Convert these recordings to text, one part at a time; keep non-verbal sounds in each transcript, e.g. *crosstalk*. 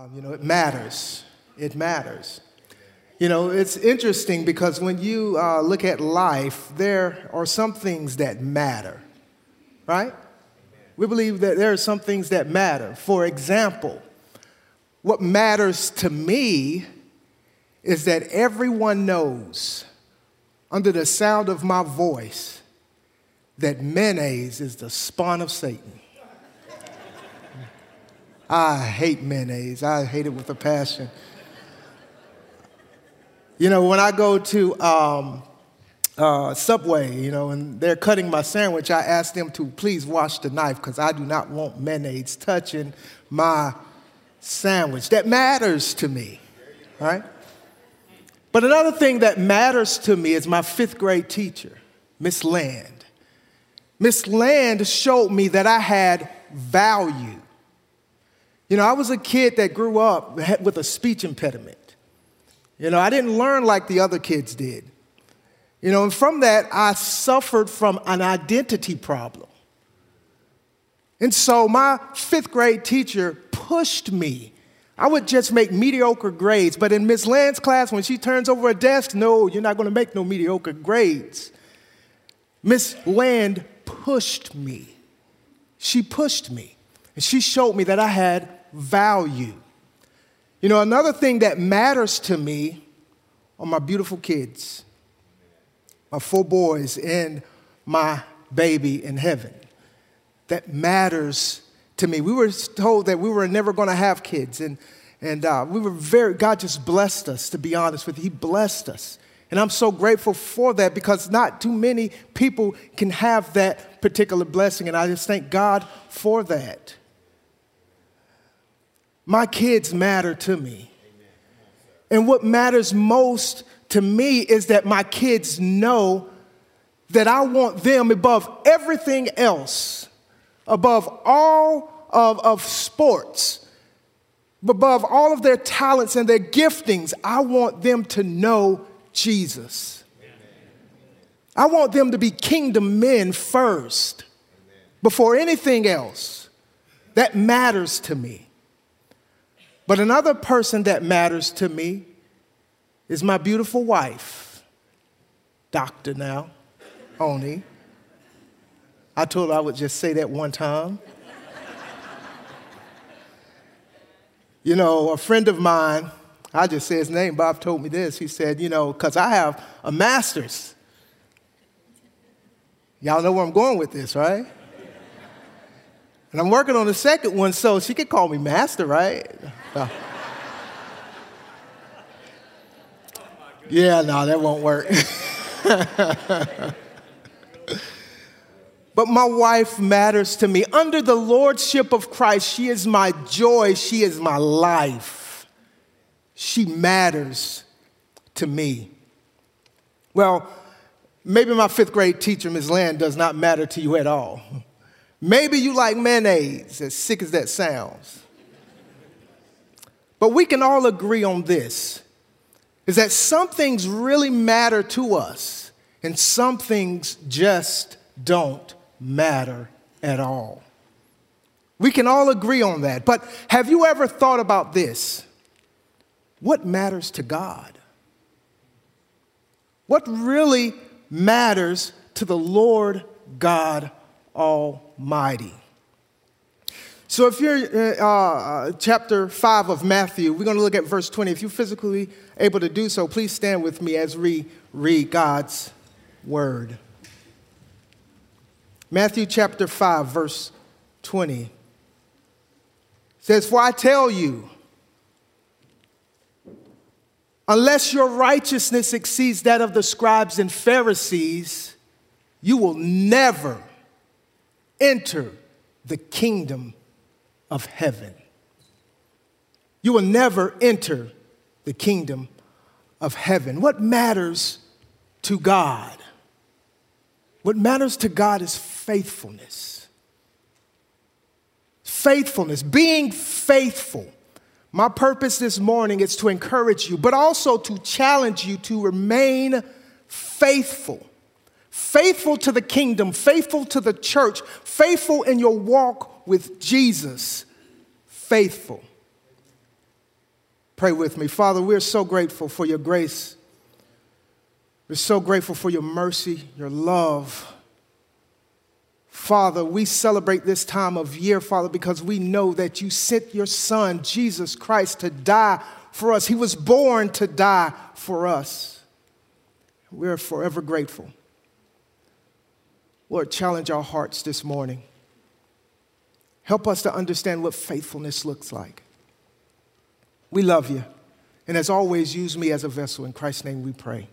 Um, you know, it matters. It matters. You know, it's interesting because when you uh, look at life, there are some things that matter, right? We believe that there are some things that matter. For example, what matters to me is that everyone knows, under the sound of my voice, that mayonnaise is the spawn of Satan. I hate mayonnaise. I hate it with a passion. You know, when I go to um, uh, Subway, you know, and they're cutting my sandwich, I ask them to please wash the knife because I do not want mayonnaise touching my sandwich. That matters to me, right? But another thing that matters to me is my fifth grade teacher, Miss Land. Miss Land showed me that I had value. You know, I was a kid that grew up with a speech impediment. You know, I didn't learn like the other kids did. You know, and from that, I suffered from an identity problem. And so my fifth grade teacher pushed me. I would just make mediocre grades, but in Miss Land's class, when she turns over a desk, no, you're not to make no mediocre grades. Miss Land pushed me. She pushed me, and she showed me that I had value. You know, another thing that matters to me are my beautiful kids, my four boys, and my baby in heaven. That matters to me. We were told that we were never going to have kids, and, and uh, we were very, God just blessed us, to be honest with you. He blessed us. And I'm so grateful for that because not too many people can have that particular blessing, and I just thank God for that. My kids matter to me. And what matters most to me is that my kids know that I want them above everything else, above all of, of sports, above all of their talents and their giftings. I want them to know Jesus. I want them to be kingdom men first before anything else. That matters to me. But another person that matters to me is my beautiful wife, Doctor now, Oni. I told her I would just say that one time. you know, a friend of mine, I just say his name, Bob told me this. He said, you know, because I have a master's. Y'all know where I'm going with this, right? And I'm working on the second one, so she could call me master, right? Yeah, no, that won't work. *laughs* but my wife matters to me. Under the lordship of Christ, she is my joy, she is my life. She matters to me. Well, maybe my fifth grade teacher, Ms. Land, does not matter to you at all. Maybe you like mayonnaise, as sick as that sounds. But we can all agree on this is that some things really matter to us and some things just don't matter at all. We can all agree on that. But have you ever thought about this? What matters to God? What really matters to the Lord God Almighty? So if you're uh, uh, chapter 5 of Matthew, we're going to look at verse 20. If you're physically able to do so, please stand with me as we read God's word. Matthew chapter 5, verse 20 says, For I tell you, unless your righteousness exceeds that of the scribes and Pharisees, you will never enter the kingdom of heaven. You will never enter the kingdom of heaven. What matters to God? What matters to God is faithfulness. Faithfulness, being faithful. My purpose this morning is to encourage you, but also to challenge you to remain faithful. Faithful to the kingdom, faithful to the church, faithful in your walk with Jesus faithful. Pray with me. Father, we're so grateful for your grace. We're so grateful for your mercy, your love. Father, we celebrate this time of year, Father, because we know that you sent your Son, Jesus Christ, to die for us. He was born to die for us. We're forever grateful. Lord, challenge our hearts this morning. Help us to understand what faithfulness looks like. We love you. And as always, use me as a vessel. In Christ's name we pray.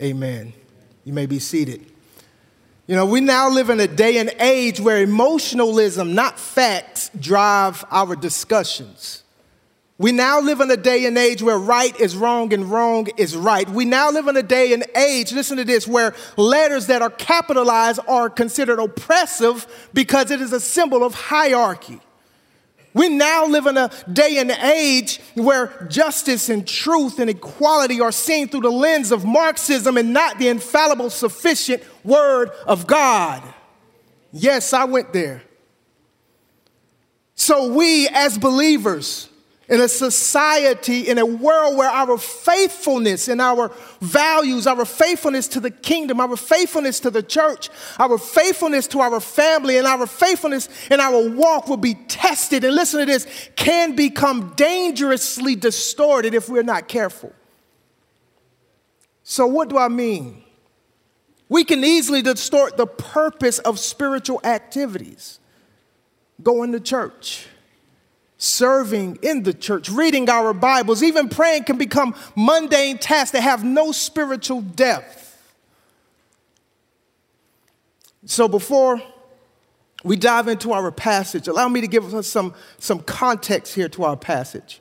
Amen. You may be seated. You know, we now live in a day and age where emotionalism, not facts, drive our discussions. We now live in a day and age where right is wrong and wrong is right. We now live in a day and age, listen to this, where letters that are capitalized are considered oppressive because it is a symbol of hierarchy. We now live in a day and age where justice and truth and equality are seen through the lens of Marxism and not the infallible, sufficient Word of God. Yes, I went there. So, we as believers, in a society, in a world where our faithfulness and our values, our faithfulness to the kingdom, our faithfulness to the church, our faithfulness to our family, and our faithfulness in our walk will be tested. And listen to this can become dangerously distorted if we're not careful. So, what do I mean? We can easily distort the purpose of spiritual activities. Going to church serving in the church, reading our Bibles, even praying can become mundane tasks that have no spiritual depth. So before we dive into our passage, allow me to give us some, some context here to our passage.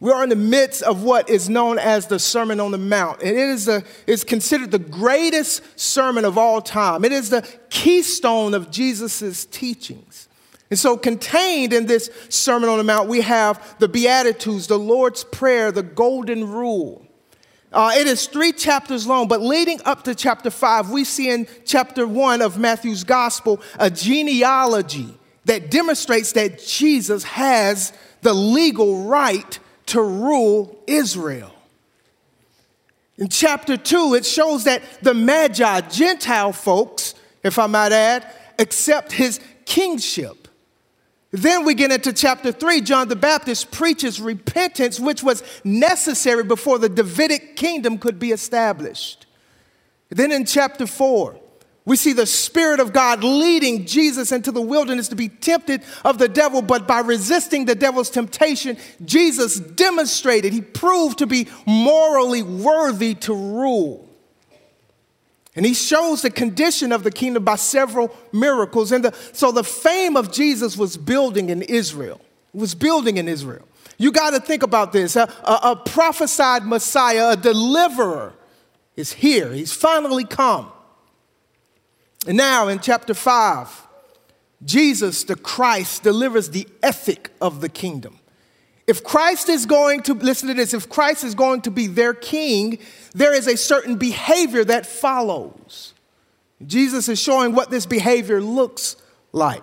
We are in the midst of what is known as the Sermon on the Mount. And it is a, it's considered the greatest sermon of all time. It is the keystone of Jesus' teachings. And so, contained in this Sermon on the Mount, we have the Beatitudes, the Lord's Prayer, the Golden Rule. Uh, it is three chapters long, but leading up to chapter five, we see in chapter one of Matthew's Gospel a genealogy that demonstrates that Jesus has the legal right to rule Israel. In chapter two, it shows that the Magi, Gentile folks, if I might add, accept his kingship. Then we get into chapter 3. John the Baptist preaches repentance, which was necessary before the Davidic kingdom could be established. Then in chapter 4, we see the Spirit of God leading Jesus into the wilderness to be tempted of the devil, but by resisting the devil's temptation, Jesus demonstrated, he proved to be morally worthy to rule. And he shows the condition of the kingdom by several miracles. And the, so the fame of Jesus was building in Israel. It was building in Israel. You got to think about this. A, a, a prophesied Messiah, a deliverer, is here. He's finally come. And now in chapter 5, Jesus, the Christ, delivers the ethic of the kingdom. If Christ is going to, listen to this, if Christ is going to be their king, there is a certain behavior that follows. Jesus is showing what this behavior looks like.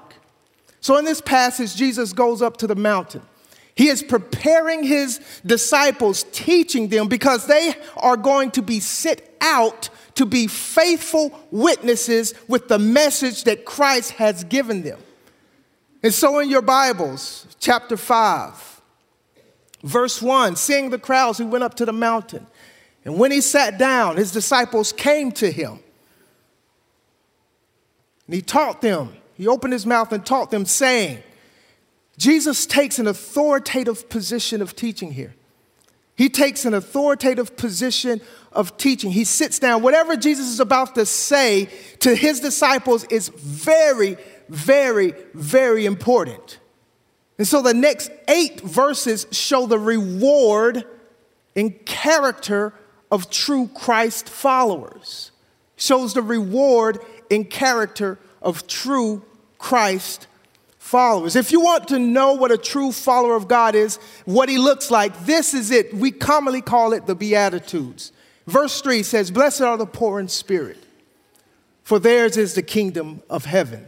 So in this passage, Jesus goes up to the mountain. He is preparing his disciples, teaching them because they are going to be sent out to be faithful witnesses with the message that Christ has given them. And so in your Bibles, chapter 5, Verse 1 Seeing the crowds, he went up to the mountain. And when he sat down, his disciples came to him. And he taught them. He opened his mouth and taught them, saying, Jesus takes an authoritative position of teaching here. He takes an authoritative position of teaching. He sits down. Whatever Jesus is about to say to his disciples is very, very, very important. And so the next eight verses show the reward and character of true Christ followers. Shows the reward and character of true Christ followers. If you want to know what a true follower of God is, what he looks like, this is it. We commonly call it the Beatitudes. Verse 3 says, Blessed are the poor in spirit, for theirs is the kingdom of heaven.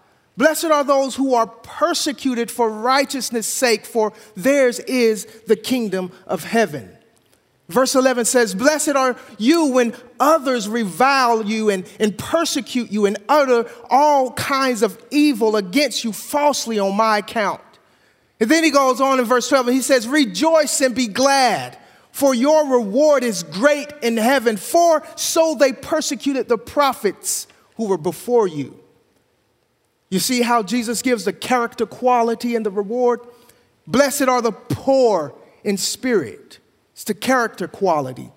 Blessed are those who are persecuted for righteousness' sake, for theirs is the kingdom of heaven. Verse 11 says, Blessed are you when others revile you and, and persecute you and utter all kinds of evil against you falsely on my account. And then he goes on in verse 12 and he says, Rejoice and be glad, for your reward is great in heaven, for so they persecuted the prophets who were before you. You see how Jesus gives the character quality and the reward? Blessed are the poor in spirit. It's the character quality.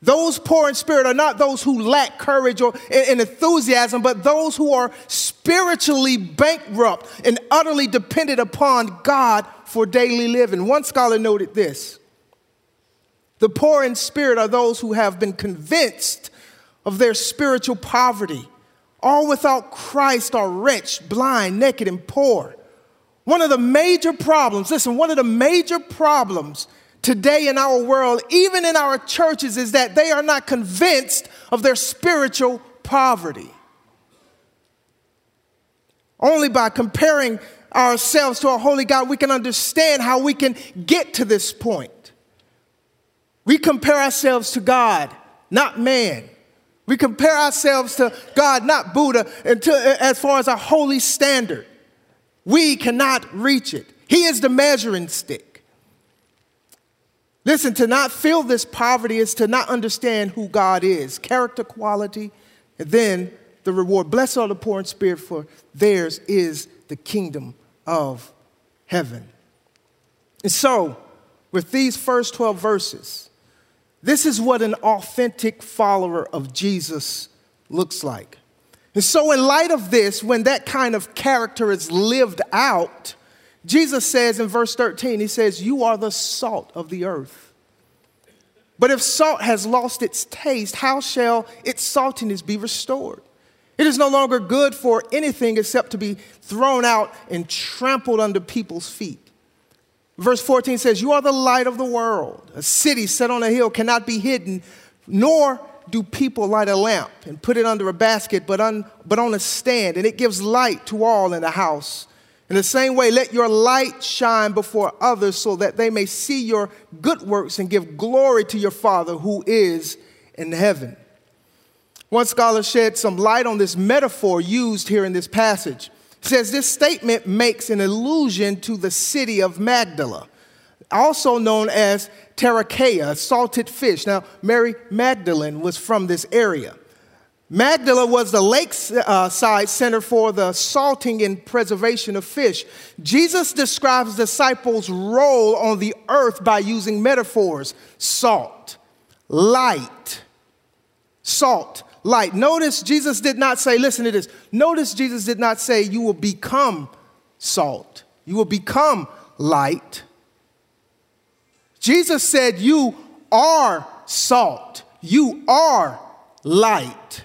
Those poor in spirit are not those who lack courage or and enthusiasm, but those who are spiritually bankrupt and utterly dependent upon God for daily living. One scholar noted this The poor in spirit are those who have been convinced of their spiritual poverty all without Christ are rich, blind, naked, and poor. One of the major problems, listen, one of the major problems today in our world, even in our churches, is that they are not convinced of their spiritual poverty. Only by comparing ourselves to a holy God, we can understand how we can get to this point. We compare ourselves to God, not man. We compare ourselves to God, not Buddha, until, as far as our holy standard. We cannot reach it. He is the measuring stick. Listen, to not feel this poverty is to not understand who God is, character quality, and then the reward. Blessed are the poor in spirit, for theirs is the kingdom of heaven. And so, with these first 12 verses, this is what an authentic follower of Jesus looks like. And so, in light of this, when that kind of character is lived out, Jesus says in verse 13, He says, You are the salt of the earth. But if salt has lost its taste, how shall its saltiness be restored? It is no longer good for anything except to be thrown out and trampled under people's feet. Verse 14 says, You are the light of the world. A city set on a hill cannot be hidden, nor do people light a lamp and put it under a basket, but on, but on a stand, and it gives light to all in the house. In the same way, let your light shine before others so that they may see your good works and give glory to your Father who is in heaven. One scholar shed some light on this metaphor used here in this passage says this statement makes an allusion to the city of Magdala, also known as Tarichaea, salted fish. Now, Mary Magdalene was from this area. Magdala was the lakeside center for the salting and preservation of fish. Jesus describes disciples' role on the earth by using metaphors salt, light, salt, light. Notice Jesus did not say, listen to this. Notice Jesus did not say, you will become salt, you will become light. Jesus said, You are salt, you are light.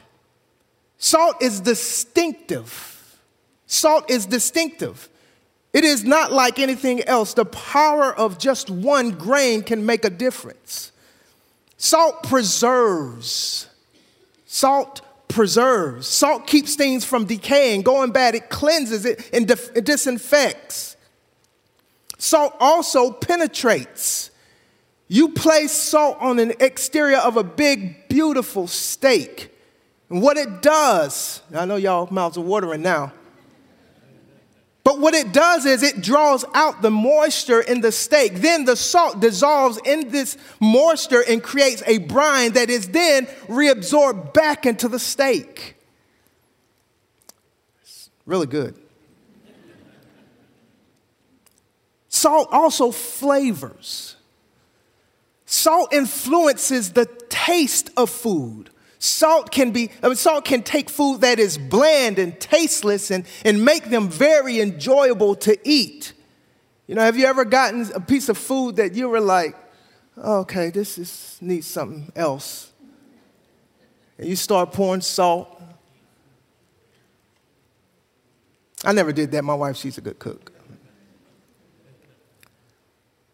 Salt is distinctive. Salt is distinctive. It is not like anything else. The power of just one grain can make a difference. Salt preserves. Salt preserves. Salt keeps things from decaying, going bad. It cleanses it and it disinfects. Salt also penetrates. You place salt on an exterior of a big, beautiful steak. And what it does, I know y'all mouths are watering now. But what it does is it draws out the moisture in the steak. Then the salt dissolves in this moisture and creates a brine that is then reabsorbed back into the steak. It's really good. Salt also flavors. Salt influences the taste of food. Salt can be, I mean, salt can take food that is bland and tasteless and, and make them very enjoyable to eat. You know, have you ever gotten a piece of food that you were like, oh, okay, this is, needs something else? And you start pouring salt. I never did that. My wife, she's a good cook.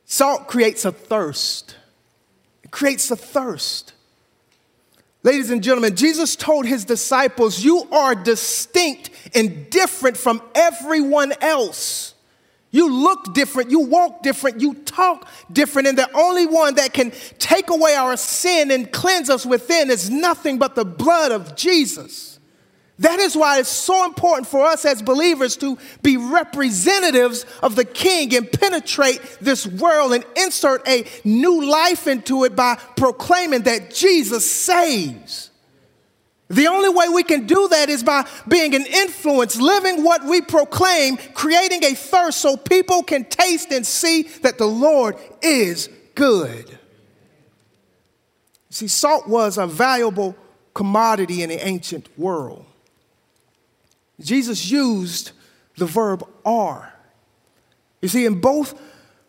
Salt creates a thirst. It creates a thirst. Ladies and gentlemen, Jesus told his disciples, You are distinct and different from everyone else. You look different, you walk different, you talk different, and the only one that can take away our sin and cleanse us within is nothing but the blood of Jesus. That is why it's so important for us as believers to be representatives of the King and penetrate this world and insert a new life into it by proclaiming that Jesus saves. The only way we can do that is by being an influence, living what we proclaim, creating a thirst so people can taste and see that the Lord is good. See, salt was a valuable commodity in the ancient world. Jesus used the verb are. You see, in both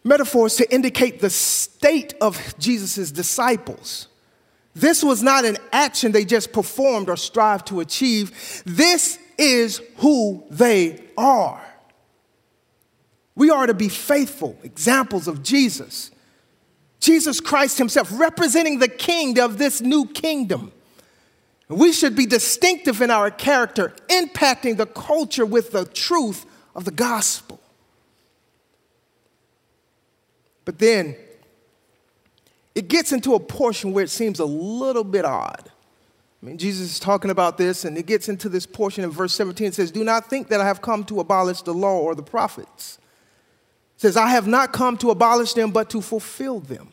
metaphors to indicate the state of Jesus' disciples. This was not an action they just performed or strived to achieve. This is who they are. We are to be faithful examples of Jesus. Jesus Christ Himself, representing the king of this new kingdom. We should be distinctive in our character, impacting the culture with the truth of the gospel. But then it gets into a portion where it seems a little bit odd. I mean, Jesus is talking about this, and it gets into this portion in verse 17. It says, Do not think that I have come to abolish the law or the prophets. It says, I have not come to abolish them, but to fulfill them.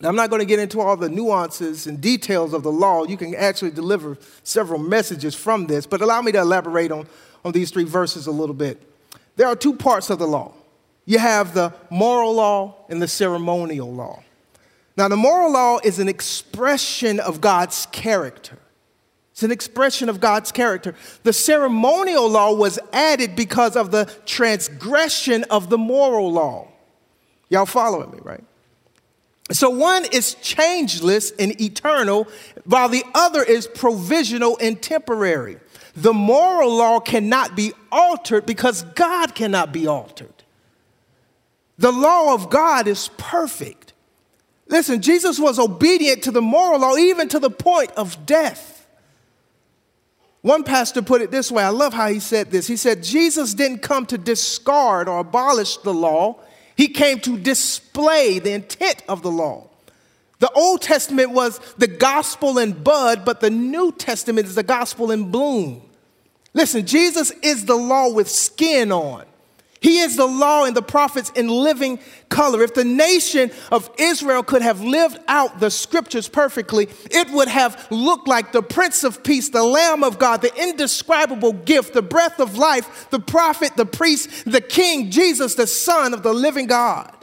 Now, I'm not going to get into all the nuances and details of the law. You can actually deliver several messages from this, but allow me to elaborate on, on these three verses a little bit. There are two parts of the law you have the moral law and the ceremonial law. Now, the moral law is an expression of God's character. It's an expression of God's character. The ceremonial law was added because of the transgression of the moral law. Y'all following me, right? So one is changeless and eternal, while the other is provisional and temporary. The moral law cannot be altered because God cannot be altered. The law of God is perfect. Listen, Jesus was obedient to the moral law, even to the point of death. One pastor put it this way I love how he said this. He said, Jesus didn't come to discard or abolish the law, he came to display the intent of the law. The Old Testament was the gospel in bud, but the New Testament is the gospel in bloom. Listen, Jesus is the law with skin on. He is the law and the prophets in living color. If the nation of Israel could have lived out the scriptures perfectly, it would have looked like the Prince of Peace, the Lamb of God, the indescribable gift, the breath of life, the prophet, the priest, the King, Jesus, the Son of the living God.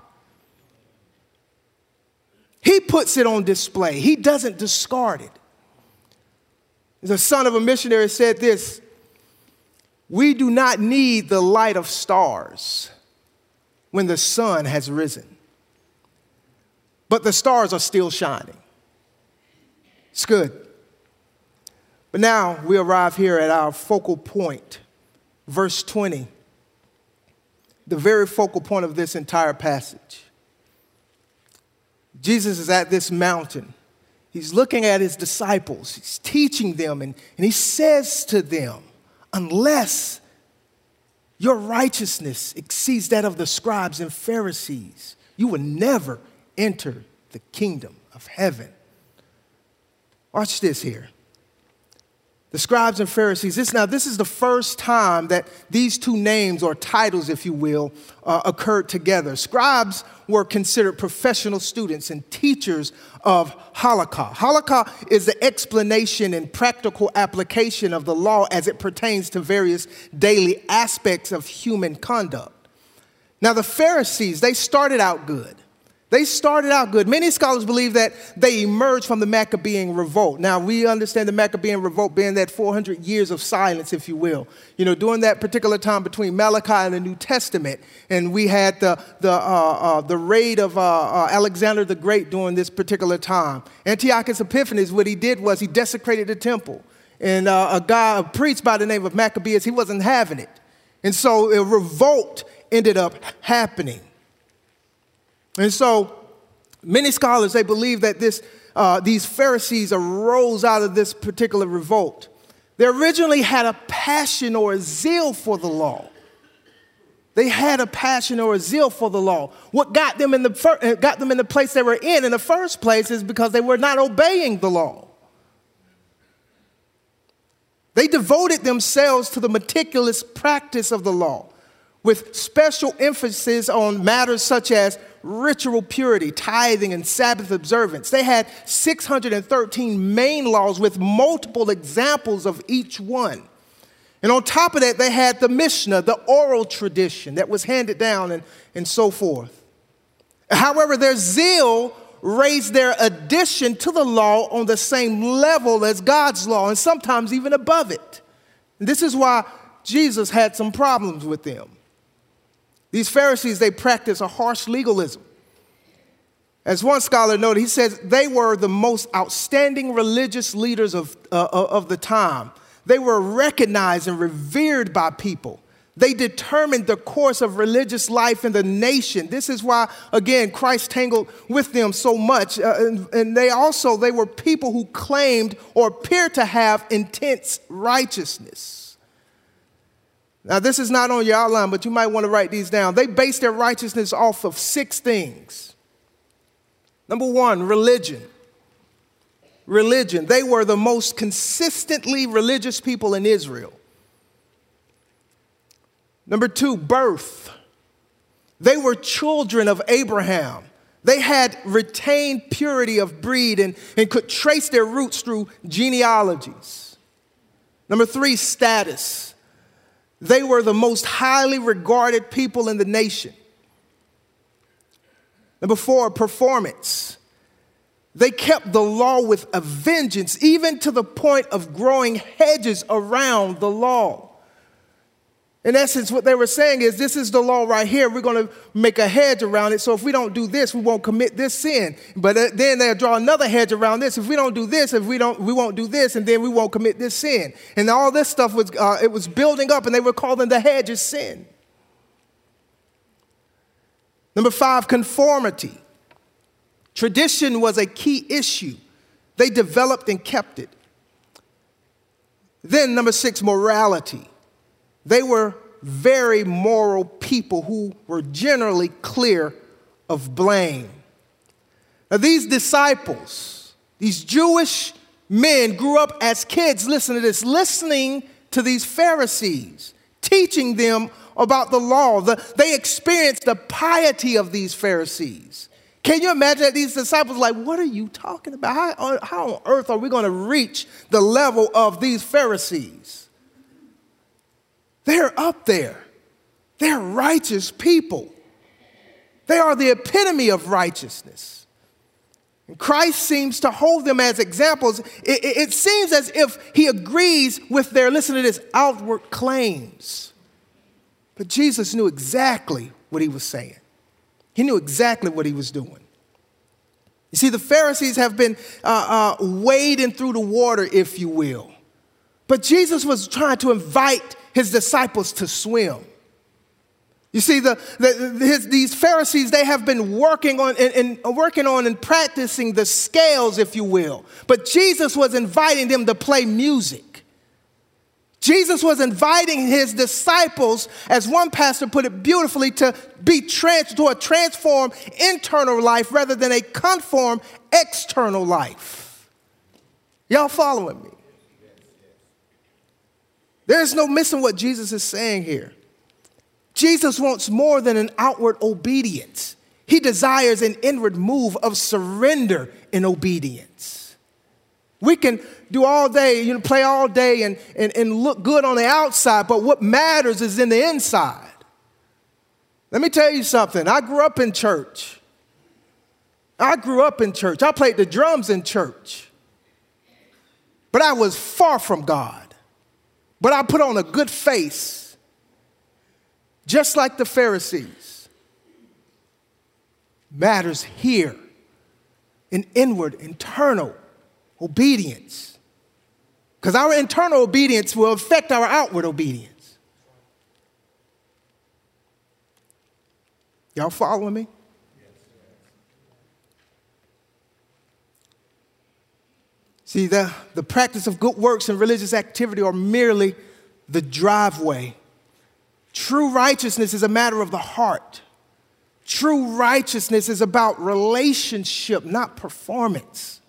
He puts it on display, he doesn't discard it. The son of a missionary said this we do not need the light of stars when the sun has risen, but the stars are still shining. It's good. But now we arrive here at our focal point, verse 20, the very focal point of this entire passage. Jesus is at this mountain. He's looking at his disciples, he's teaching them, and, and he says to them, unless your righteousness exceeds that of the scribes and Pharisees, you will never enter the kingdom of heaven. Watch this here. The scribes and Pharisees. This now, this is the first time that these two names or titles, if you will, uh, occurred together. Scribes were considered professional students and teachers of halakha. Halakha is the explanation and practical application of the law as it pertains to various daily aspects of human conduct. Now, the Pharisees, they started out good. They started out good. Many scholars believe that they emerged from the Maccabean revolt. Now, we understand the Maccabean revolt being that 400 years of silence, if you will. You know, during that particular time between Malachi and the New Testament, and we had the, the, uh, uh, the raid of uh, uh Alexander the Great during this particular time. Antiochus Epiphanes, what he did was he desecrated the temple. And uh, a guy, a priest by the name of Maccabeus, he wasn't having it. And so a revolt ended up happening. And so many scholars, they believe that this, uh, these Pharisees arose out of this particular revolt. They originally had a passion or a zeal for the law. They had a passion or a zeal for the law. What got them in the, fir- uh, got them in the place they were in in the first place is because they were not obeying the law. They devoted themselves to the meticulous practice of the law with special emphasis on matters such as ritual purity, tithing, and Sabbath observance. They had 613 main laws with multiple examples of each one. And on top of that, they had the Mishnah, the oral tradition that was handed down, and, and so forth. However, their zeal raised their addition to the law on the same level as God's law, and sometimes even above it. And this is why Jesus had some problems with them. These Pharisees, they practice a harsh legalism. As one scholar noted, he says they were the most outstanding religious leaders of, uh, of the time. They were recognized and revered by people. They determined the course of religious life in the nation. This is why, again, Christ tangled with them so much. Uh, and, and they also, they were people who claimed or appeared to have intense righteousness. Now, this is not on your outline, but you might want to write these down. They base their righteousness off of six things. Number one, religion. Religion. They were the most consistently religious people in Israel. Number two, birth. They were children of Abraham. They had retained purity of breed and, and could trace their roots through genealogies. Number three, status. They were the most highly regarded people in the nation. Number four, performance. They kept the law with a vengeance, even to the point of growing hedges around the law. In essence, what they were saying is this is the law right here. We're going to make a hedge around it. So if we don't do this, we won't commit this sin. But uh, then they'll draw another hedge around this. If we don't do this, if we don't, we won't do this, and then we won't commit this sin. And all this stuff was uh, it was building up, and they were calling the hedge of sin. Number five, conformity. Tradition was a key issue. They developed and kept it. Then, number six, morality. They were very moral people who were generally clear of blame. Now, these disciples, these Jewish men, grew up as kids, listen to this, listening to these Pharisees, teaching them about the law. The, they experienced the piety of these Pharisees. Can you imagine that these disciples like, what are you talking about? How, how on earth are we going to reach the level of these Pharisees? They're up there. They're righteous people. They are the epitome of righteousness. And Christ seems to hold them as examples. It, it, it, seems as if he agrees with their, listen to this, outward claims. But Jesus knew exactly what he was saying, he knew exactly what he was doing. You see, the Pharisees have been uh, uh, wading through the water, if you will. But Jesus was trying to invite his disciples to swim. You see, the, the his, these Pharisees, they have been working on and, and, working on and practicing the scales, if you will. But Jesus was inviting them to play music. Jesus was inviting his disciples, as one pastor put it beautifully, to be trans, to a transformed internal life rather than a conform external life. Y'all following me? There's no missing what Jesus is saying here. Jesus wants more than an outward obedience. He desires an inward move of surrender in obedience. We can do all day, you know, play all day and, and, and look good on the outside, but what matters is in the inside. Let me tell you something. I grew up in church. I grew up in church. I played the drums in church. But I was far from God. But I put on a good face, just like the Pharisees. Matters here in inward, internal obedience. Because our internal obedience will affect our outward obedience. Y'all following me? See, the, the practice of good works and religious activity are merely the driveway. True righteousness is a matter of the heart. True righteousness is about relationship, not performance.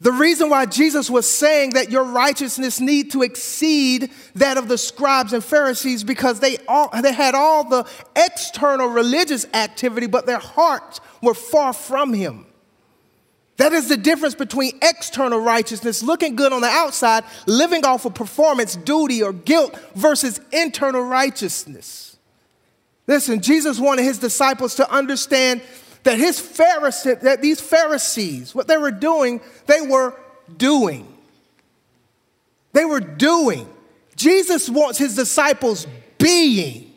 The reason why Jesus was saying that your righteousness need to exceed that of the scribes and Pharisees because they all they had all the external religious activity but their hearts were far from him. That is the difference between external righteousness, looking good on the outside, living off of performance, duty, or guilt, versus internal righteousness. Listen, Jesus wanted his disciples to understand that his Pharisees, that these Pharisees, what they were doing, they were doing. They were doing. Jesus wants his disciples being.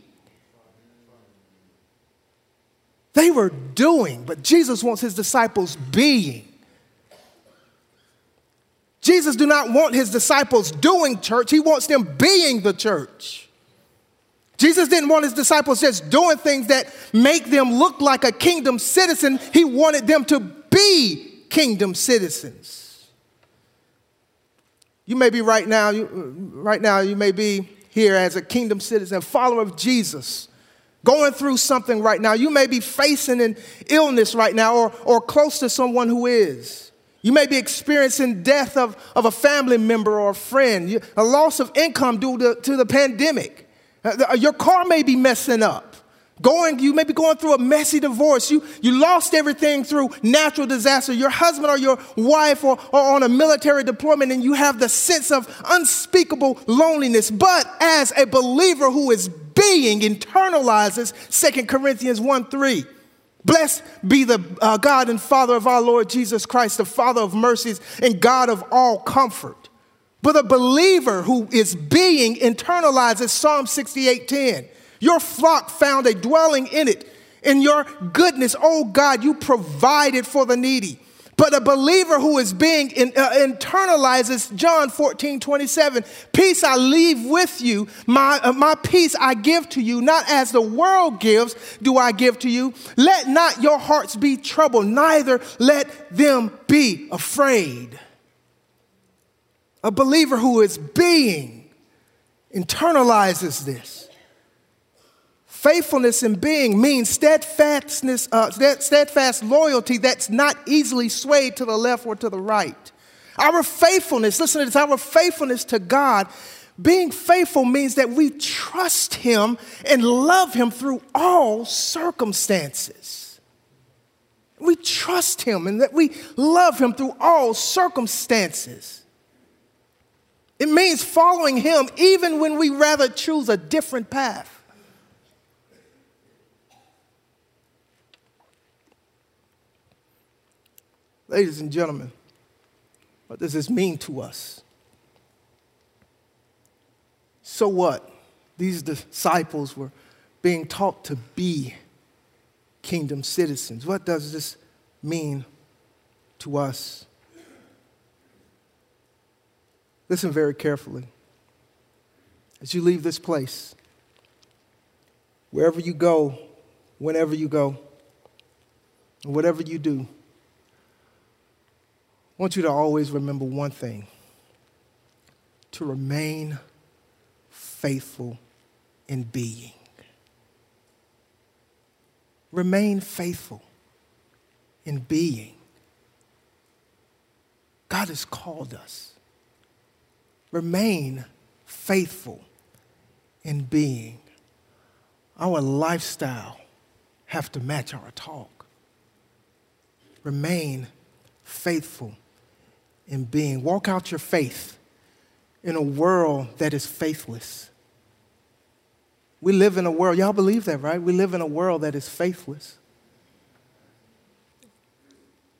They were doing, but Jesus wants his disciples being. Jesus do not want his disciples doing church, he wants them being the church. Jesus didn't want his disciples just doing things that make them look like a kingdom citizen. He wanted them to be kingdom citizens. You may be right now, you, right now, you may be here as a kingdom citizen, follower of Jesus, going through something right now. You may be facing an illness right now or, or close to someone who is. You may be experiencing death of, of a family member or a friend, a loss of income due to, to the pandemic. Uh, your car may be messing up. Going, you may be going through a messy divorce. You, you lost everything through natural disaster. Your husband or your wife or, or on a military deployment, and you have the sense of unspeakable loneliness. But as a believer who is being internalizes 2 Corinthians 1 3. Blessed be the uh, God and Father of our Lord Jesus Christ, the Father of mercies and God of all comfort. But a believer who is being internalizes Psalm 68:10. Your flock found a dwelling in it. In your goodness, oh God, you provided for the needy. But a believer who is being in, uh, internalizes John 14, 27. Peace I leave with you, my, uh, my peace I give to you, not as the world gives, do I give to you. Let not your hearts be troubled, neither let them be afraid. A believer who is being internalizes this. Faithfulness in being means steadfastness, uh, steadfast loyalty that's not easily swayed to the left or to the right. Our faithfulness, listen to this, our faithfulness to God, being faithful means that we trust Him and love Him through all circumstances. We trust Him and that we love Him through all circumstances. It means following Him even when we rather choose a different path. Ladies and gentlemen, what does this mean to us? So what? These disciples were being taught to be kingdom citizens. What does this mean to us? Listen very carefully. As you leave this place, wherever you go, whenever you go, whatever you do, I want you to always remember one thing to remain faithful in being. Remain faithful in being. God has called us. Remain faithful in being. Our lifestyle have to match our talk. Remain faithful in being. Walk out your faith in a world that is faithless. We live in a world, y'all believe that, right? We live in a world that is faithless.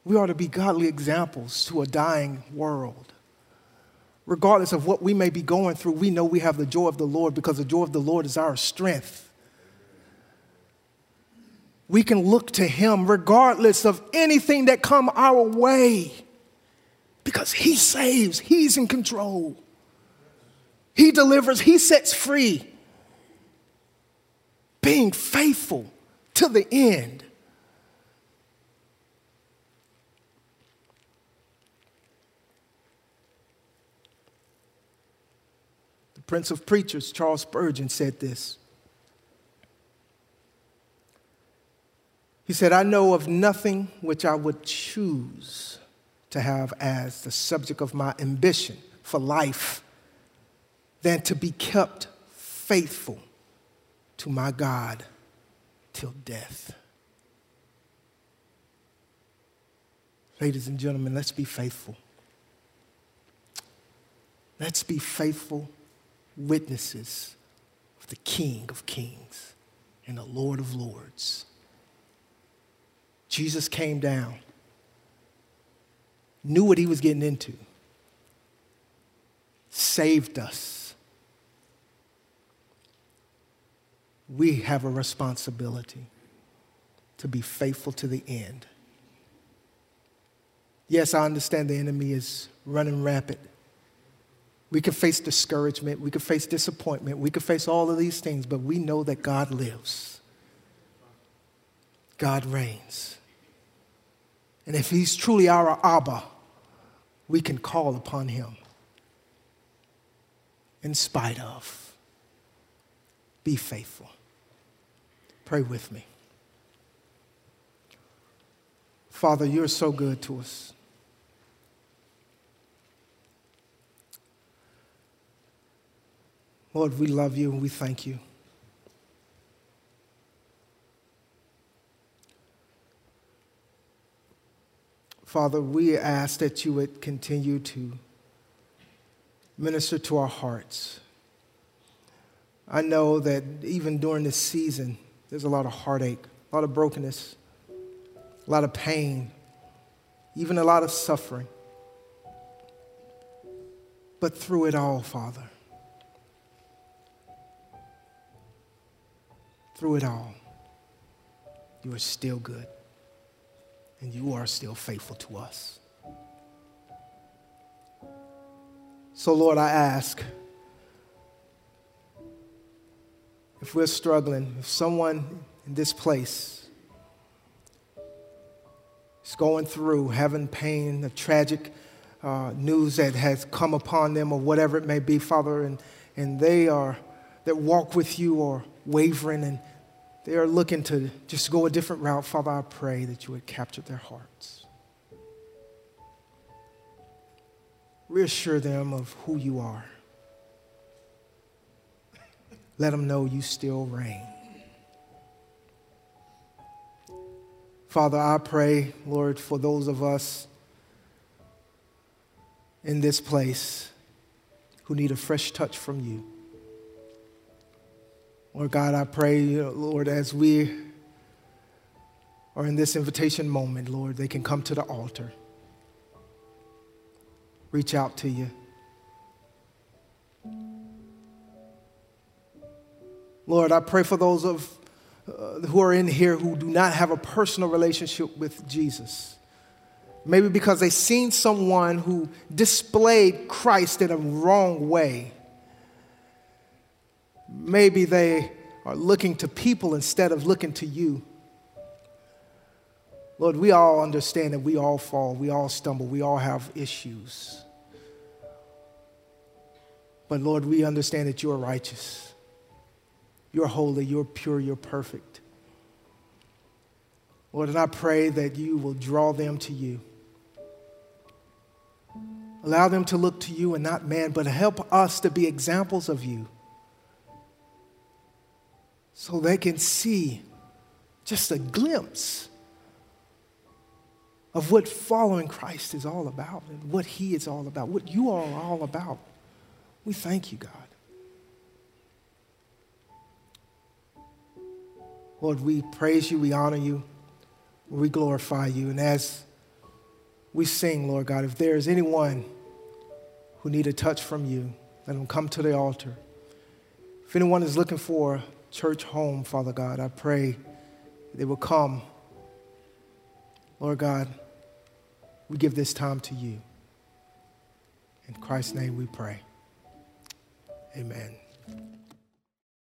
We are to be godly examples to a dying world. Regardless of what we may be going through, we know we have the joy of the Lord because the joy of the Lord is our strength. We can look to him regardless of anything that come our way because he saves, he's in control. He delivers, he sets free. Being faithful to the end. The Prince of Preachers, Charles Spurgeon, said this. He said, I know of nothing which I would choose to have as the subject of my ambition for life than to be kept faithful to my God till death. Ladies and gentlemen, let's be faithful. Let's be faithful witnesses of the King of Kings and the Lord of Lords. Jesus came down, knew what he was getting into, saved us. We have a responsibility to be faithful to the end. Yes, I understand the enemy is running rampant. We could face discouragement, we could face disappointment, we could face all of these things, but we know that God lives. God reigns. And if He's truly our Abba, we can call upon Him in spite of. Be faithful. Pray with me. Father, you're so good to us. Lord, we love you and we thank you. Father, we ask that you would continue to minister to our hearts. I know that even during this season, there's a lot of heartache, a lot of brokenness, a lot of pain, even a lot of suffering. But through it all, Father, through it all, you are still good and you are still faithful to us. So, Lord, I ask if we're struggling, if someone in this place is going through having pain, the tragic uh, news that has come upon them, or whatever it may be, Father, and, and they are that walk with you or wavering and they are looking to just go a different route, Father, I pray that you would capture their hearts. Reassure them of who you are. Let them know you still reign. Father, I pray, Lord, for those of us in this place who need a fresh touch from you. Lord God, I pray, Lord, as we are in this invitation moment, Lord, they can come to the altar, reach out to you. Lord, I pray for those of, uh, who are in here who do not have a personal relationship with Jesus. Maybe because they've seen someone who displayed Christ in a wrong way. Maybe they are looking to people instead of looking to you. Lord, we all understand that we all fall, we all stumble, we all have issues. But Lord, we understand that you are righteous. You're holy, you're pure, you're perfect. Lord, and I pray that you will draw them to you. Allow them to look to you and not man, but help us to be examples of you so they can see just a glimpse of what following Christ is all about and what He is all about, what you are all about. We thank you, God. Lord, we praise you, we honor you, we glorify you. And as we sing, Lord God, if there is anyone who need a touch from you, let them come to the altar. If anyone is looking for church home, Father God, I pray they will come. Lord God, we give this time to you. In Christ's name we pray. Amen.